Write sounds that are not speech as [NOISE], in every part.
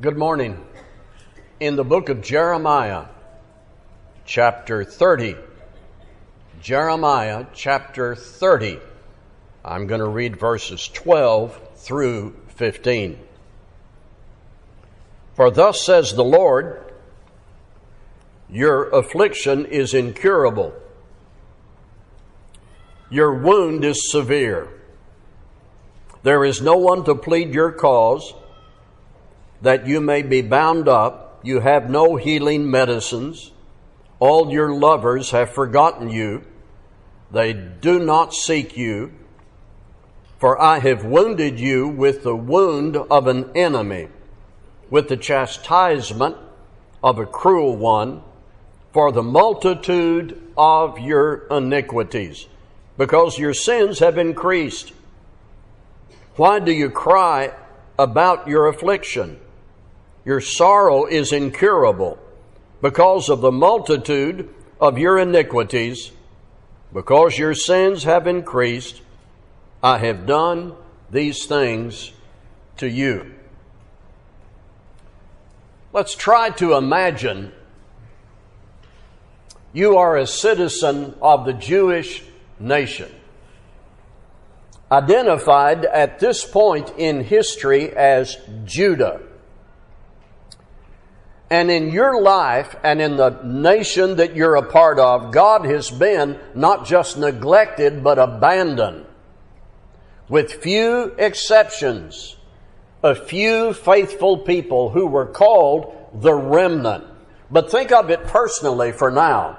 Good morning. In the book of Jeremiah, chapter 30, Jeremiah chapter 30, I'm going to read verses 12 through 15. For thus says the Lord, Your affliction is incurable, your wound is severe. There is no one to plead your cause that you may be bound up. You have no healing medicines. All your lovers have forgotten you. They do not seek you. For I have wounded you with the wound of an enemy, with the chastisement of a cruel one, for the multitude of your iniquities, because your sins have increased. Why do you cry about your affliction? Your sorrow is incurable because of the multitude of your iniquities, because your sins have increased. I have done these things to you. Let's try to imagine you are a citizen of the Jewish nation, identified at this point in history as Judah. And in your life and in the nation that you're a part of, God has been not just neglected, but abandoned. With few exceptions, a few faithful people who were called the remnant. But think of it personally for now.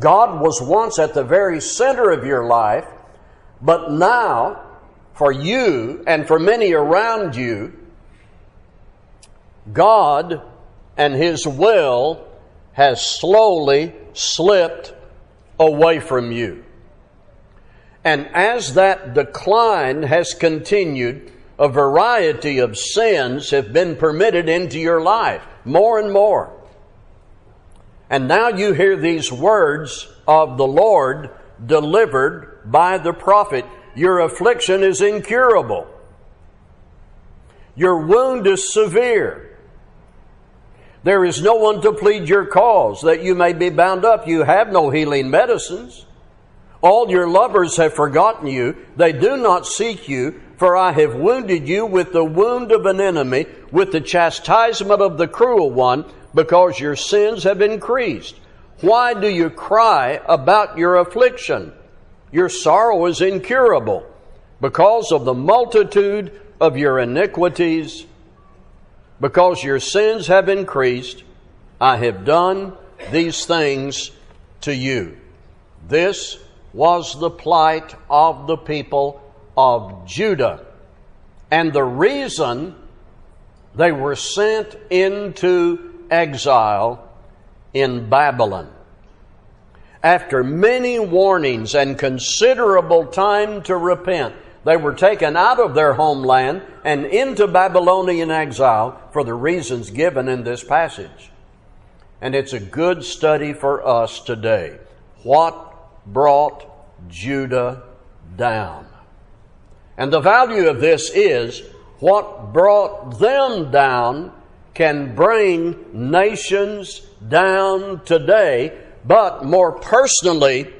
God was once at the very center of your life, but now, for you and for many around you, God and his will has slowly slipped away from you. And as that decline has continued, a variety of sins have been permitted into your life, more and more. And now you hear these words of the Lord delivered by the prophet Your affliction is incurable, your wound is severe. There is no one to plead your cause that you may be bound up. You have no healing medicines. All your lovers have forgotten you. They do not seek you, for I have wounded you with the wound of an enemy, with the chastisement of the cruel one, because your sins have increased. Why do you cry about your affliction? Your sorrow is incurable because of the multitude of your iniquities because your sins have increased, I have done these things to you. This was the plight of the people of Judah. And the reason they were sent into exile in Babylon. After many warnings and considerable time to repent, they were taken out of their homeland and into Babylonian exile for the reasons given in this passage. And it's a good study for us today. What brought Judah down? And the value of this is what brought them down can bring nations down today, but more personally,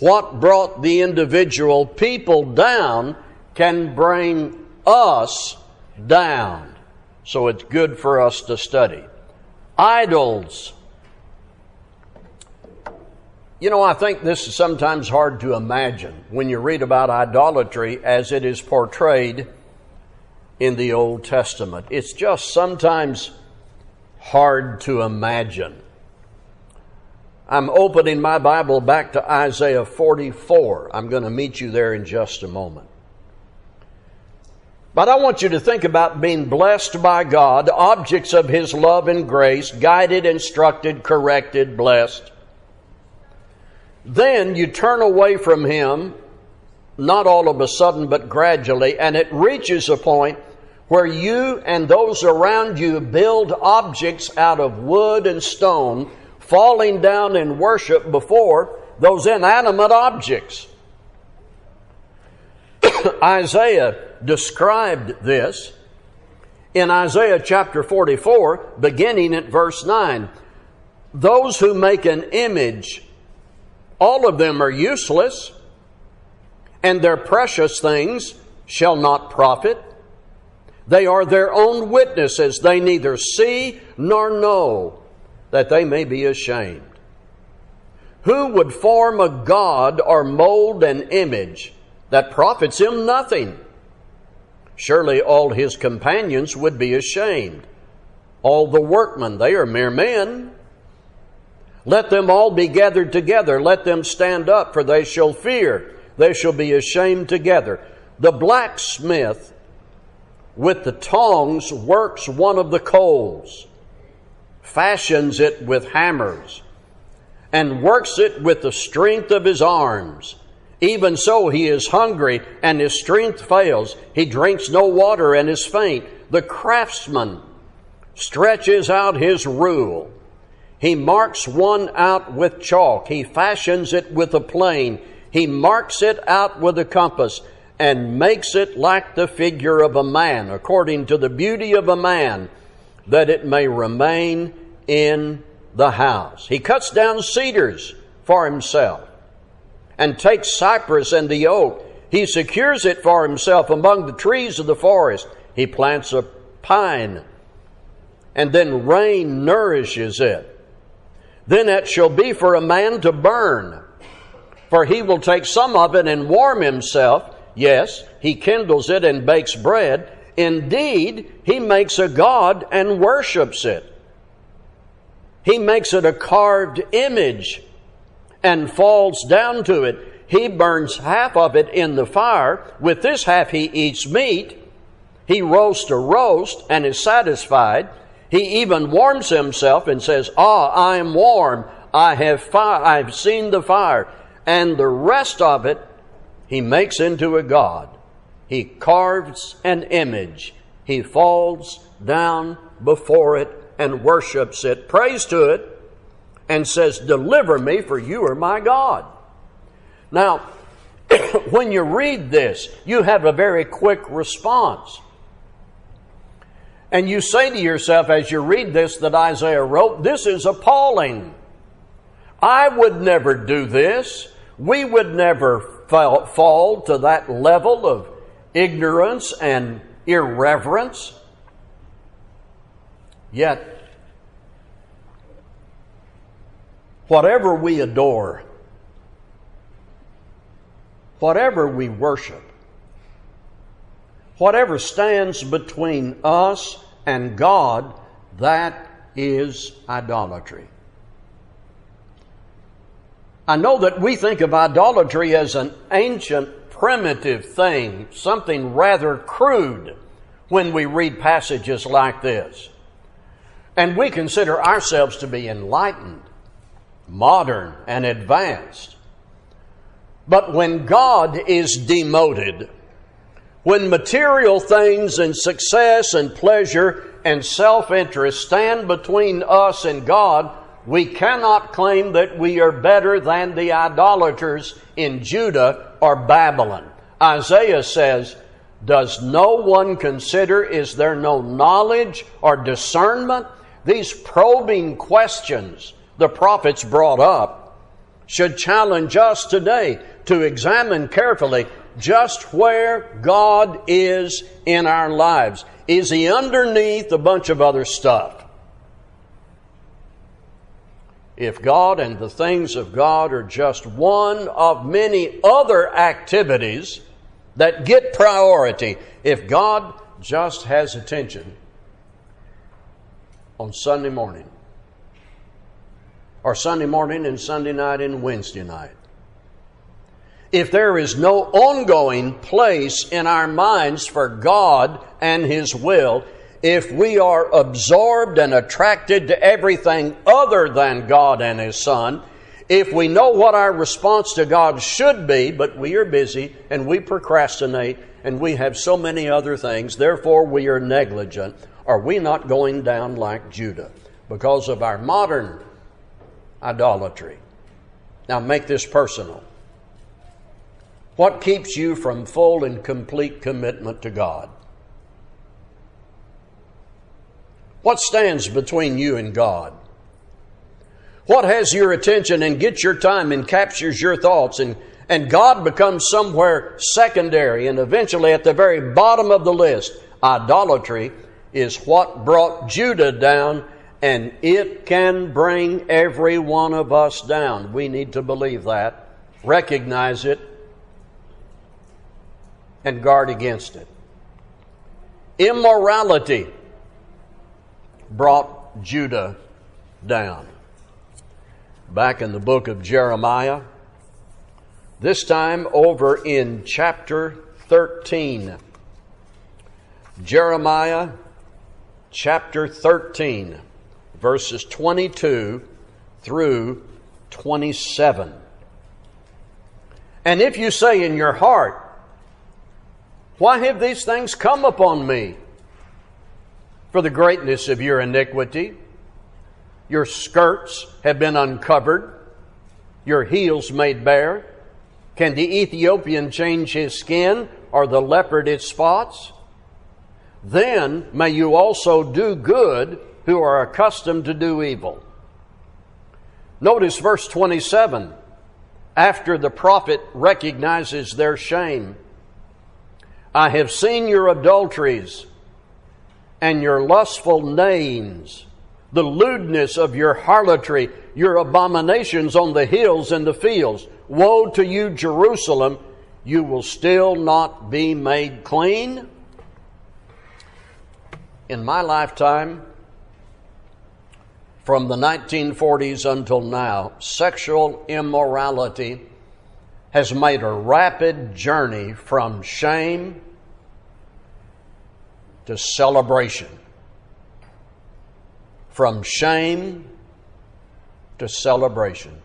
what brought the individual people down can bring us down. So it's good for us to study. Idols. You know, I think this is sometimes hard to imagine when you read about idolatry as it is portrayed in the Old Testament. It's just sometimes hard to imagine. I'm opening my Bible back to Isaiah 44. I'm going to meet you there in just a moment. But I want you to think about being blessed by God, objects of His love and grace, guided, instructed, corrected, blessed. Then you turn away from Him, not all of a sudden, but gradually, and it reaches a point where you and those around you build objects out of wood and stone falling down in worship before those inanimate objects. [COUGHS] Isaiah described this In Isaiah chapter 44, beginning at verse 9, those who make an image, all of them are useless, and their precious things shall not profit. They are their own witnesses. They neither see nor know that they may be ashamed. Who would form a god or mold an image that profits him nothing? Surely all his companions would be ashamed. All the workmen, they are mere men. Let them all be gathered together. Let them stand up, for they shall fear. They shall be ashamed together. The blacksmith with the tongs works one of the coals, fashions it with hammers, and works it with the strength of his arms. Even so, he is hungry and his strength fails. He drinks no water and is faint. The craftsman stretches out his rule. He marks one out with chalk. He fashions it with a plane. He marks it out with a compass and makes it like the figure of a man, according to the beauty of a man, that it may remain in the house. He cuts down cedars for himself and takes cypress and the oak. He secures it for himself among the trees of the forest. He plants a pine, and then rain nourishes it. Then it shall be for a man to burn, for he will take some of it and warm himself Yes, he kindles it and bakes bread. Indeed, he makes a god and worships it. He makes it a carved image and falls down to it. He burns half of it in the fire. With this half, he eats meat. He roasts a roast and is satisfied. He even warms himself and says, Ah, I am warm. I have fire. I've seen the fire. And the rest of it he makes into a god. He carves an image. He falls down before it and worships it, prays to it, and says, Deliver me, for you are my God. Now, [COUGHS] when you read this, you have a very quick response. And you say to yourself as you read this that Isaiah wrote, This is appalling. I would never do this. We would never fall to that level of ignorance and irreverence. Yet, whatever we adore, whatever we worship, whatever stands between us and God, that is idolatry. I know that we think of idolatry as an ancient, primitive thing, something rather crude when we read passages like this. And we consider ourselves to be enlightened, modern, and advanced. But when God is demoted, when material things and success and pleasure and self interest stand between us and God, we cannot claim that we are better than the idolaters in Judah or Babylon. Isaiah says, Does no one consider, is there no knowledge or discernment? These probing questions the prophets brought up should challenge us today to examine carefully just where God is in our lives. Is He underneath a bunch of other stuff? If God and the things of God are just one of many other activities that get priority, if God just has attention on Sunday morning, or Sunday morning and Sunday night and Wednesday night, if there is no ongoing place in our minds for God and His will, if we are absorbed and attracted to everything other than God and His Son, if we know what our response to God should be, but we are busy and we procrastinate and we have so many other things, therefore we are negligent, are we not going down like Judah because of our modern idolatry? Now make this personal. What keeps you from full and complete commitment to God? What stands between you and God? What has your attention and gets your time and captures your thoughts and, and God becomes somewhere secondary and eventually at the very bottom of the list? Idolatry is what brought Judah down and it can bring every one of us down. We need to believe that, recognize it, and guard against it. Immorality brought Judah down. Back in the book of Jeremiah, this time over in chapter 13. Jeremiah chapter 13 verses 22 through 27. And if you say in your heart, Why have these things come upon me? For the greatness of your iniquity, your skirts have been uncovered, your heels made bare. Can the Ethiopian change his skin or the leopard its spots? Then may you also do good who are accustomed to do evil. Notice verse 27 after the prophet recognizes their shame. I have seen your adulteries and your lustful names, the lewdness of your harlotry, your abominations on the hills and the fields. Woe to you, Jerusalem! You will still not be made clean. In my lifetime, from the 1940s until now, sexual immorality has made a rapid journey from shame to celebration. From shame to celebration.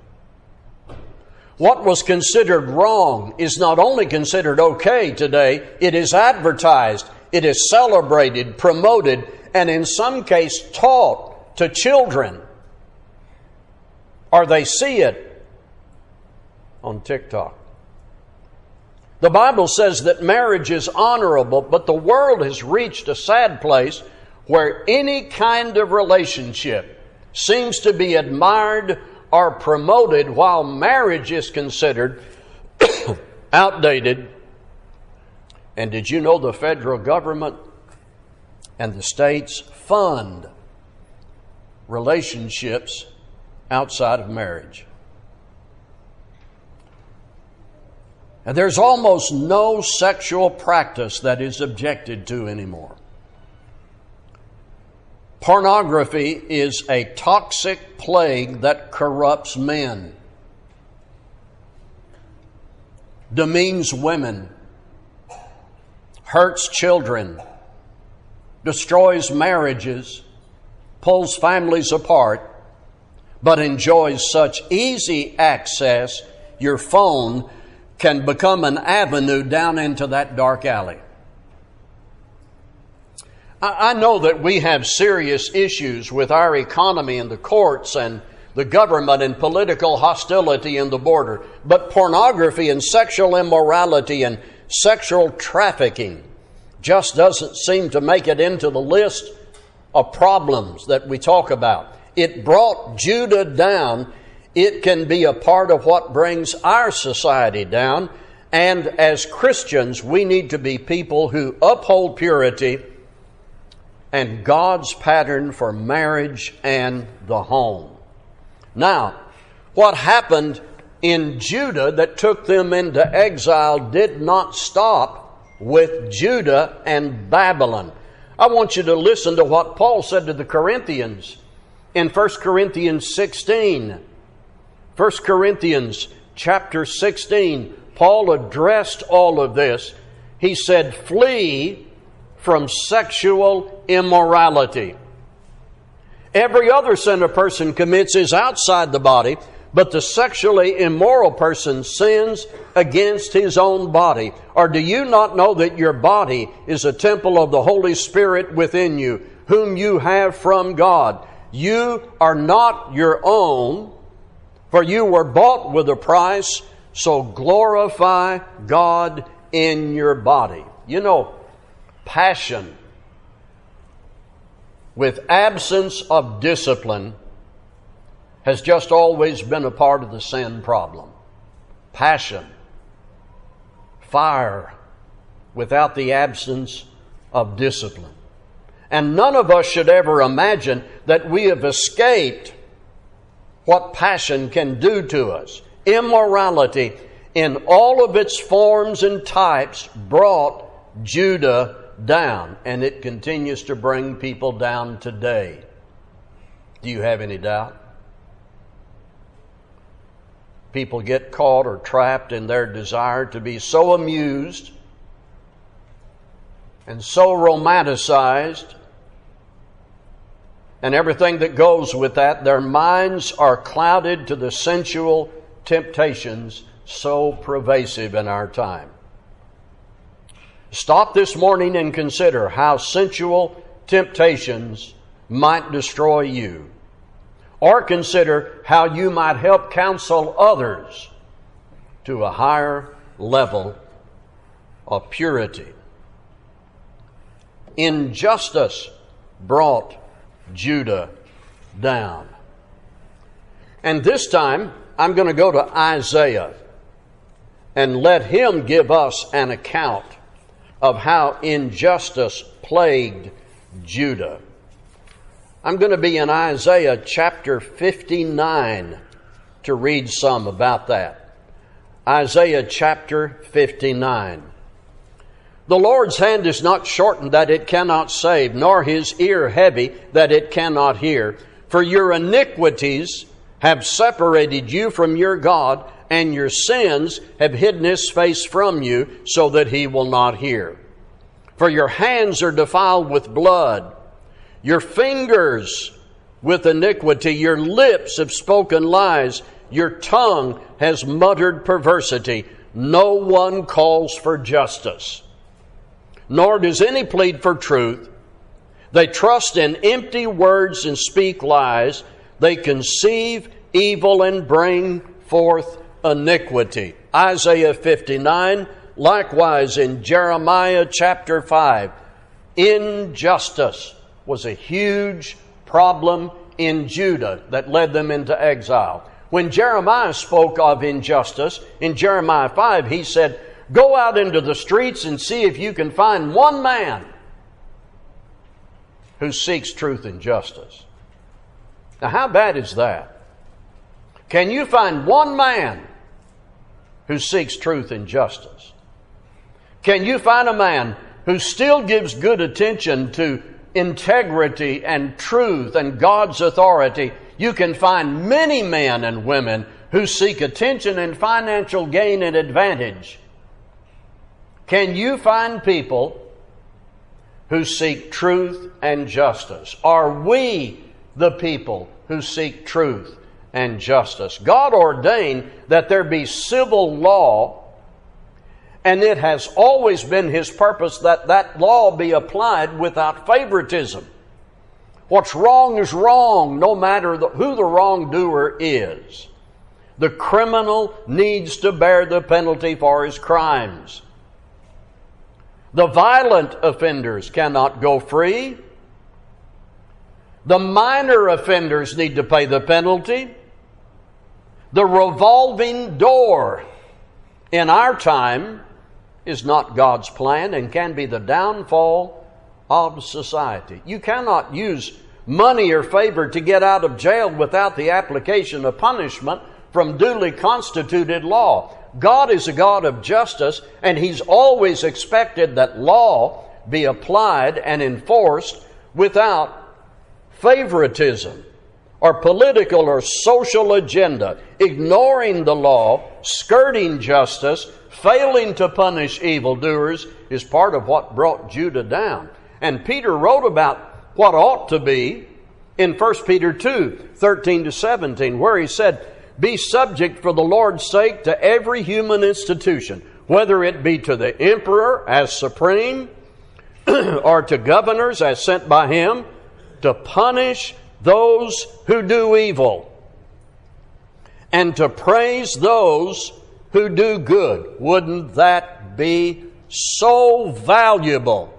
What was considered wrong is not only considered okay today, it is advertised, it is celebrated, promoted, and in some case taught to children or they see it on TikTok. The Bible says that marriage is honorable, but the world has reached a sad place where any kind of relationship seems to be admired or promoted while marriage is considered [COUGHS] outdated. And did you know the federal government and the states fund relationships outside of marriage. And there's almost no sexual practice that is objected to anymore. Pornography is a toxic plague that corrupts men, demeans women, hurts children, destroys marriages, pulls families apart, but enjoys such easy access, your phone can become an avenue down into that dark alley. I know that we have serious issues with our economy and the courts and the government and political hostility in the border, but pornography and sexual immorality and sexual trafficking just doesn't seem to make it into the list of problems that we talk about. It brought Judah down. It can be a part of what brings our society down. And as Christians, we need to be people who uphold purity and God's pattern for marriage and the home. Now, what happened in Judah that took them into exile did not stop with Judah and Babylon. I want you to listen to what Paul said to the Corinthians in 1 Corinthians 16. 1 Corinthians chapter 16, Paul addressed all of this. He said, Flee from sexual immorality. Every other sin a person commits is outside the body, but the sexually immoral person sins against his own body. Or do you not know that your body is a temple of the Holy Spirit within you, whom you have from God? You are not your own, for you were bought with a price, so glorify God in your body. You know, passion with absence of discipline has just always been a part of the sin problem. Passion, fire, without the absence of discipline. And none of us should ever imagine that we have escaped what passion can do to us. Immorality in all of its forms and types brought Judah down, and it continues to bring people down today. Do you have any doubt? People get caught or trapped in their desire to be so amused and so romanticized and everything that goes with that, their minds are clouded to the sensual temptations so pervasive in our time. Stop this morning and consider how sensual temptations might destroy you. Or consider how you might help counsel others to a higher level of purity. Injustice brought Judah down. And this time, I'm going to go to Isaiah and let him give us an account of how injustice plagued Judah. I'm going to be in Isaiah chapter 59 to read some about that. Isaiah chapter 59. The Lord's hand is not shortened that it cannot save, nor his ear heavy that it cannot hear. For your iniquities have separated you from your God, and your sins have hidden his face from you, so that he will not hear. For your hands are defiled with blood, your fingers with iniquity, your lips have spoken lies, your tongue has muttered perversity. No one calls for justice nor does any plead for truth. They trust in empty words and speak lies. They conceive evil and bring forth iniquity. Isaiah 59, likewise in Jeremiah chapter 5. Injustice was a huge problem in Judah that led them into exile. When Jeremiah spoke of injustice in Jeremiah 5, he said, Go out into the streets and see if you can find one man who seeks truth and justice. Now, how bad is that? Can you find one man who seeks truth and justice? Can you find a man who still gives good attention to integrity and truth and God's authority? You can find many men and women who seek attention and financial gain and advantage can you find people who seek truth and justice? Are we the people who seek truth and justice? God ordained that there be civil law, and it has always been His purpose that that law be applied without favoritism. What's wrong is wrong, no matter the, who the wrongdoer is. The criminal needs to bear the penalty for his crimes. The violent offenders cannot go free. The minor offenders need to pay the penalty. The revolving door in our time is not God's plan and can be the downfall of society. You cannot use money or favor to get out of jail without the application of punishment from duly constituted law. God is a God of justice, and He's always expected that law be applied and enforced without favoritism or political or social agenda, ignoring the law, skirting justice, failing to punish evildoers is part of what brought Judah down. And Peter wrote about what ought to be in 1 Peter 2 13 to 17, where he said, be subject for the Lord's sake to every human institution, whether it be to the emperor as supreme [CLEARS THROAT] or to governors as sent by him to punish those who do evil and to praise those who do good. Wouldn't that be so valuable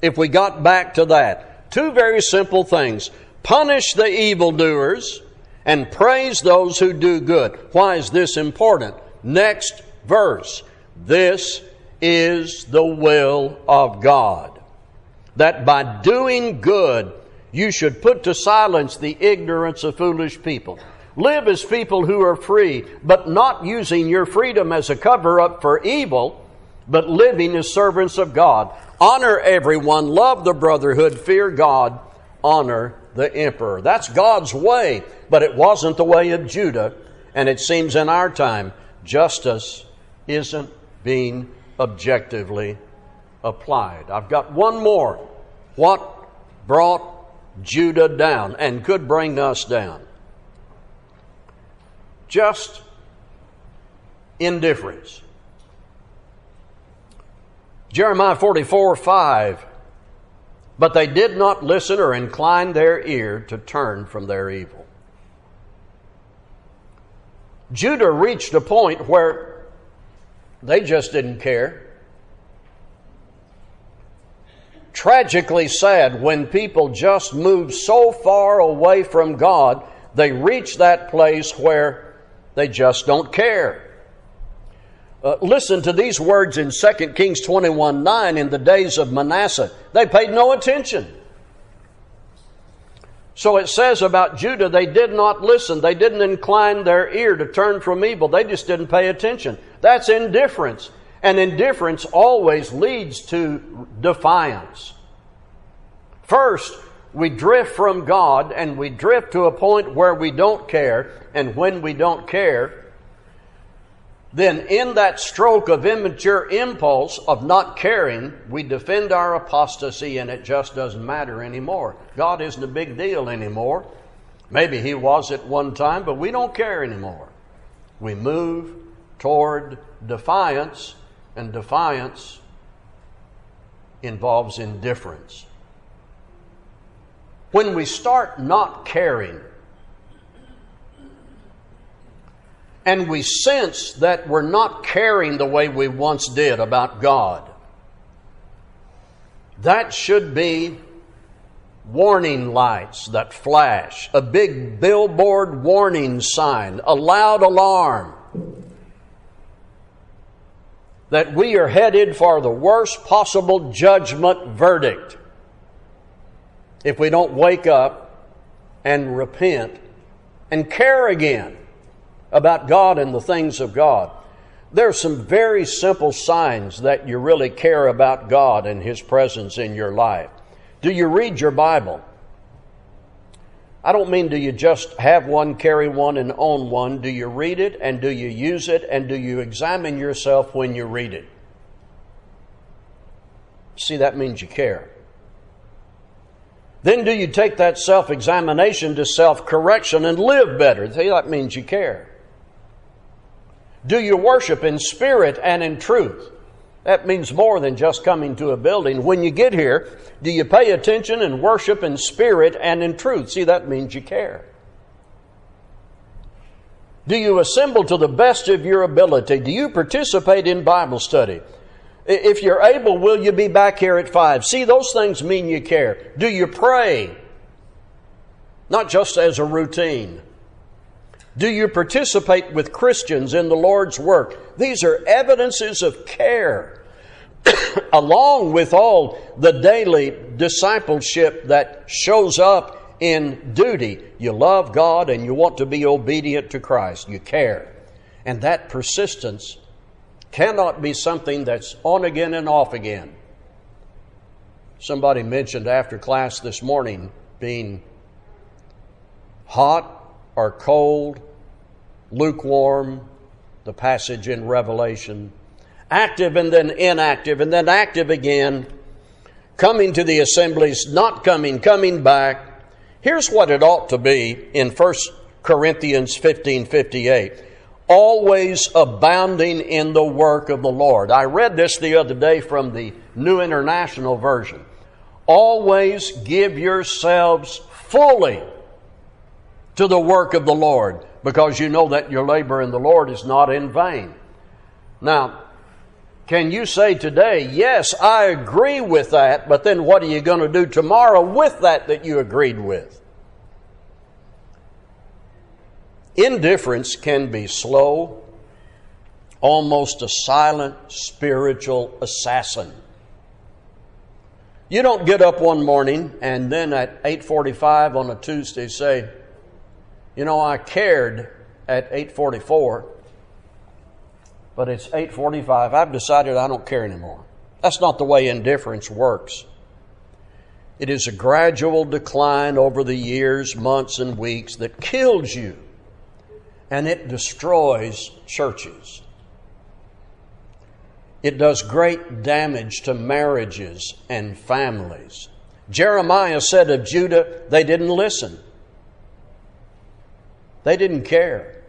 if we got back to that? Two very simple things punish the evildoers and praise those who do good. Why is this important? Next verse. This is the will of God. That by doing good, you should put to silence the ignorance of foolish people. Live as people who are free, but not using your freedom as a cover up for evil, but living as servants of God. Honor everyone, love the brotherhood, fear God, honor the emperor. That's God's way, but it wasn't the way of Judah, and it seems in our time justice isn't being objectively applied. I've got one more. What brought Judah down and could bring us down? Just indifference. Jeremiah 44 5. But they did not listen or incline their ear to turn from their evil. Judah reached a point where they just didn't care. Tragically sad when people just move so far away from God, they reach that place where they just don't care. Uh, listen to these words in 2 Kings 21 9 in the days of Manasseh. They paid no attention. So it says about Judah, they did not listen. They didn't incline their ear to turn from evil. They just didn't pay attention. That's indifference. And indifference always leads to defiance. First, we drift from God and we drift to a point where we don't care. And when we don't care, then in that stroke of immature impulse of not caring, we defend our apostasy and it just doesn't matter anymore. God isn't a big deal anymore. Maybe He was at one time, but we don't care anymore. We move toward defiance, and defiance involves indifference. When we start not caring, and we sense that we're not caring the way we once did about God, that should be warning lights that flash, a big billboard warning sign, a loud alarm that we are headed for the worst possible judgment verdict if we don't wake up and repent and care again about God and the things of God. There are some very simple signs that you really care about God and His presence in your life. Do you read your Bible? I don't mean do you just have one, carry one, and own one. Do you read it and do you use it and do you examine yourself when you read it? See, that means you care. Then do you take that self examination to self correction and live better? See, that means you care. Do you worship in spirit and in truth? That means more than just coming to a building. When you get here, do you pay attention and worship in spirit and in truth? See, that means you care. Do you assemble to the best of your ability? Do you participate in Bible study? If you're able, will you be back here at five? See, those things mean you care. Do you pray? Not just as a routine. Do you participate with Christians in the Lord's work? These are evidences of care, [COUGHS] along with all the daily discipleship that shows up in duty. You love God and you want to be obedient to Christ. You care. And that persistence cannot be something that's on again and off again. Somebody mentioned after class this morning being hot or cold lukewarm, the passage in Revelation, active and then inactive, and then active again, coming to the assemblies, not coming, coming back. Here's what it ought to be in 1 Corinthians 15 58 always abounding in the work of the Lord. I read this the other day from the New International Version. Always give yourselves fully to the work of the Lord because you know that your labor in the Lord is not in vain. Now, Can you say today, yes, I agree with that, but then what are you going to do tomorrow with that that you agreed with? Indifference can be slow, almost a silent spiritual assassin. You don't get up one morning and then at 8:45 on a Tuesday say, "You know, I cared at 8:44, but it's 8:45. I've decided I don't care anymore." That's not the way indifference works. It is a gradual decline over the years, months, and weeks that kills you, and it destroys churches. It does great damage to marriages and families. Jeremiah said of Judah, they didn't listen. They didn't care.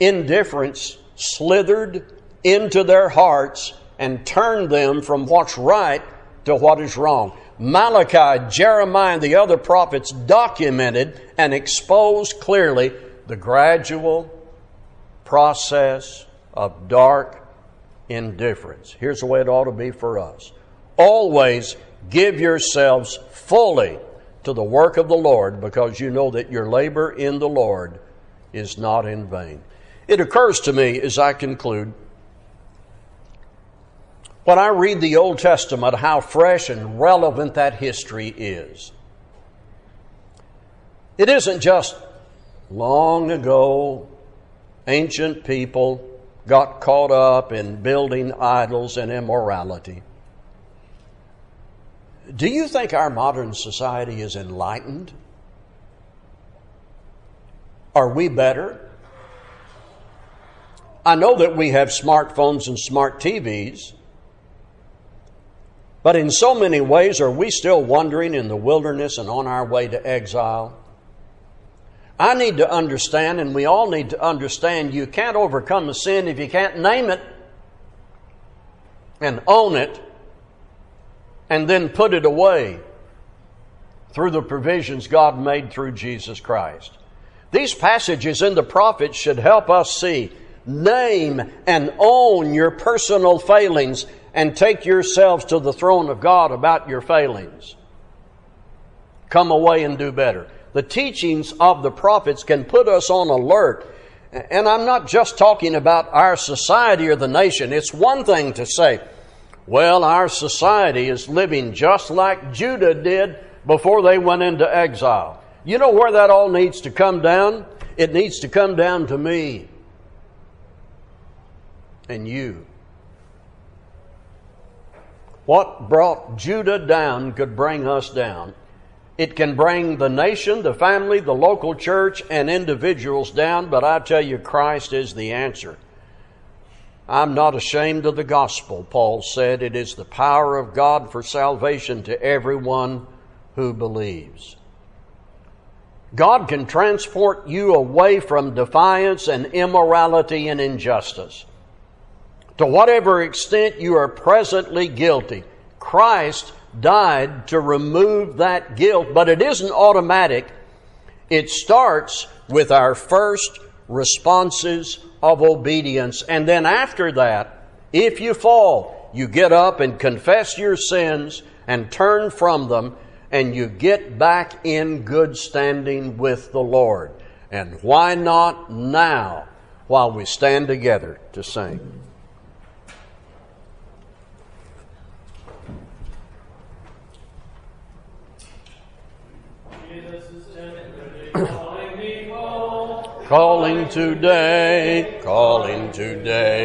Indifference slithered into their hearts and turned them from what's right to what is wrong. Malachi, Jeremiah, and the other prophets documented and exposed clearly the gradual process of dark indifference. Here's the way it ought to be for us. Always give yourselves fully to the work of the Lord because you know that your labor in the Lord is not in vain. It occurs to me as I conclude when I read the Old Testament how fresh and relevant that history is. It isn't just long ago, ancient people got caught up in building idols and immorality. Do you think our modern society is enlightened? Are we better? I know that we have smartphones and smart TVs, but in so many ways, are we still wandering in the wilderness and on our way to exile? I need to understand, and we all need to understand, you can't overcome a sin if you can't name it and own it and then put it away through the provisions God made through Jesus Christ. These passages in the prophets should help us see, name, and own your personal failings and take yourselves to the throne of God about your failings. Come away and do better the teachings of the prophets can put us on alert. And I'm not just talking about our society or the nation. It's one thing to say, well, our society is living just like Judah did before they went into exile. You know where that all needs to come down? It needs to come down to me and you. What brought Judah down could bring us down. It can bring the nation, the family, the local church, and individuals down, but I tell you, Christ is the answer. I'm not ashamed of the gospel, Paul said. It is the power of God for salvation to everyone who believes. God can transport you away from defiance and immorality and injustice. To whatever extent you are presently guilty, Christ died to remove that guilt, but it isn't automatic. It starts with our first responses of obedience. And then after that, if you fall, you get up and confess your sins and turn from them, and you get back in good standing with the Lord. And why not now while we stand together to sing? [CLEARS THROAT] calling today, calling today.